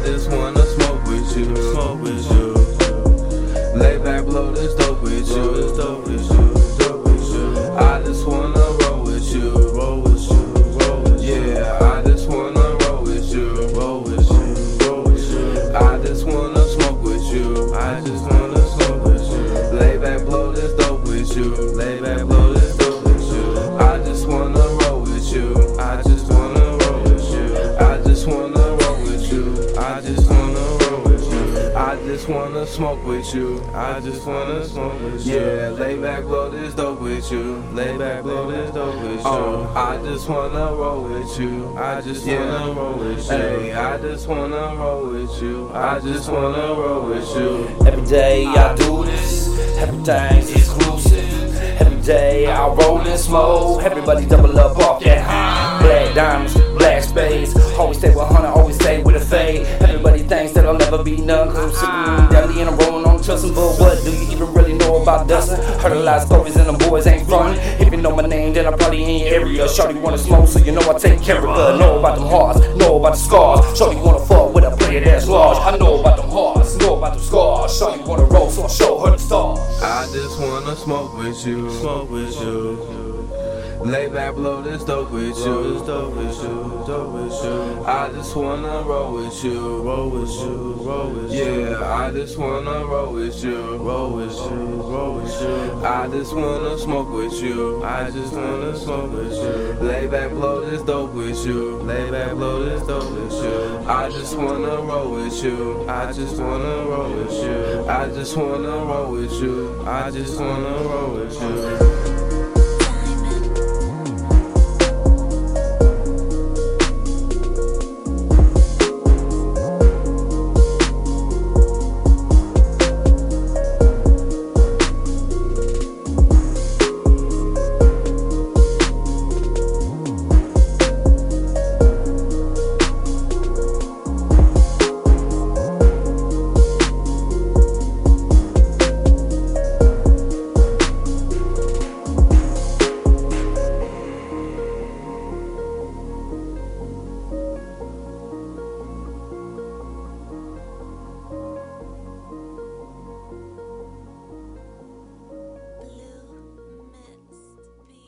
I just wanna smoke with you. Smoke with you. Lay back, blow this dope with you. Roll this dope with you. Dope with you. I just wanna roll with you. Roll with you. Roll with you. Yeah, I just wanna roll with you. Roll with you. Roll with you. I just wanna smoke with you. I just wanna smoke with you. Lay back, blow this dope with you. Lay back, blow this just wanna smoke with you. I just wanna smoke with you. Yeah, lay back, blow this dope with you. Lay back, blow this dope with you. Oh. I just wanna roll with you. I just wanna roll with you. Hey. I just wanna roll with you. I just wanna roll with you. Every day I do this, everything's exclusive. Every day I roll and smoke, everybody double up off that high. Black diamonds, black spades, always stay with Hunter, always stay with a fade. Everybody thinks that never be none, cause I'm sipping deadly and I'm rolling on trusting. But what do you even really know about dustin'? Heard a lot of stories and the boys ain't frontin'. If you know my name, then I'm probably in your area. Shorty wanna smoke, so you know I take care of her. Know about them hearts, know about the scars. Shorty wanna fuck with a player that's large. I know about them hearts, know about them scars. Shorty wanna roll, so I show her the stars. I just wanna smoke with you. Smoke with you. Lay back, blow this dope with Roll this you. dope with you. Dope with you. I just wanna roll with you. Roll with you. Roll with you. Yeah, I just wanna roll with you. Roll with you. Roll with you. I just wanna smoke with you. I just wanna smoke with you. Lay back, blow this dope with you. Lay back, blow this dope with you. I just wanna roll with you. I just wanna roll with you. I just wanna roll with you. I just wanna roll with you.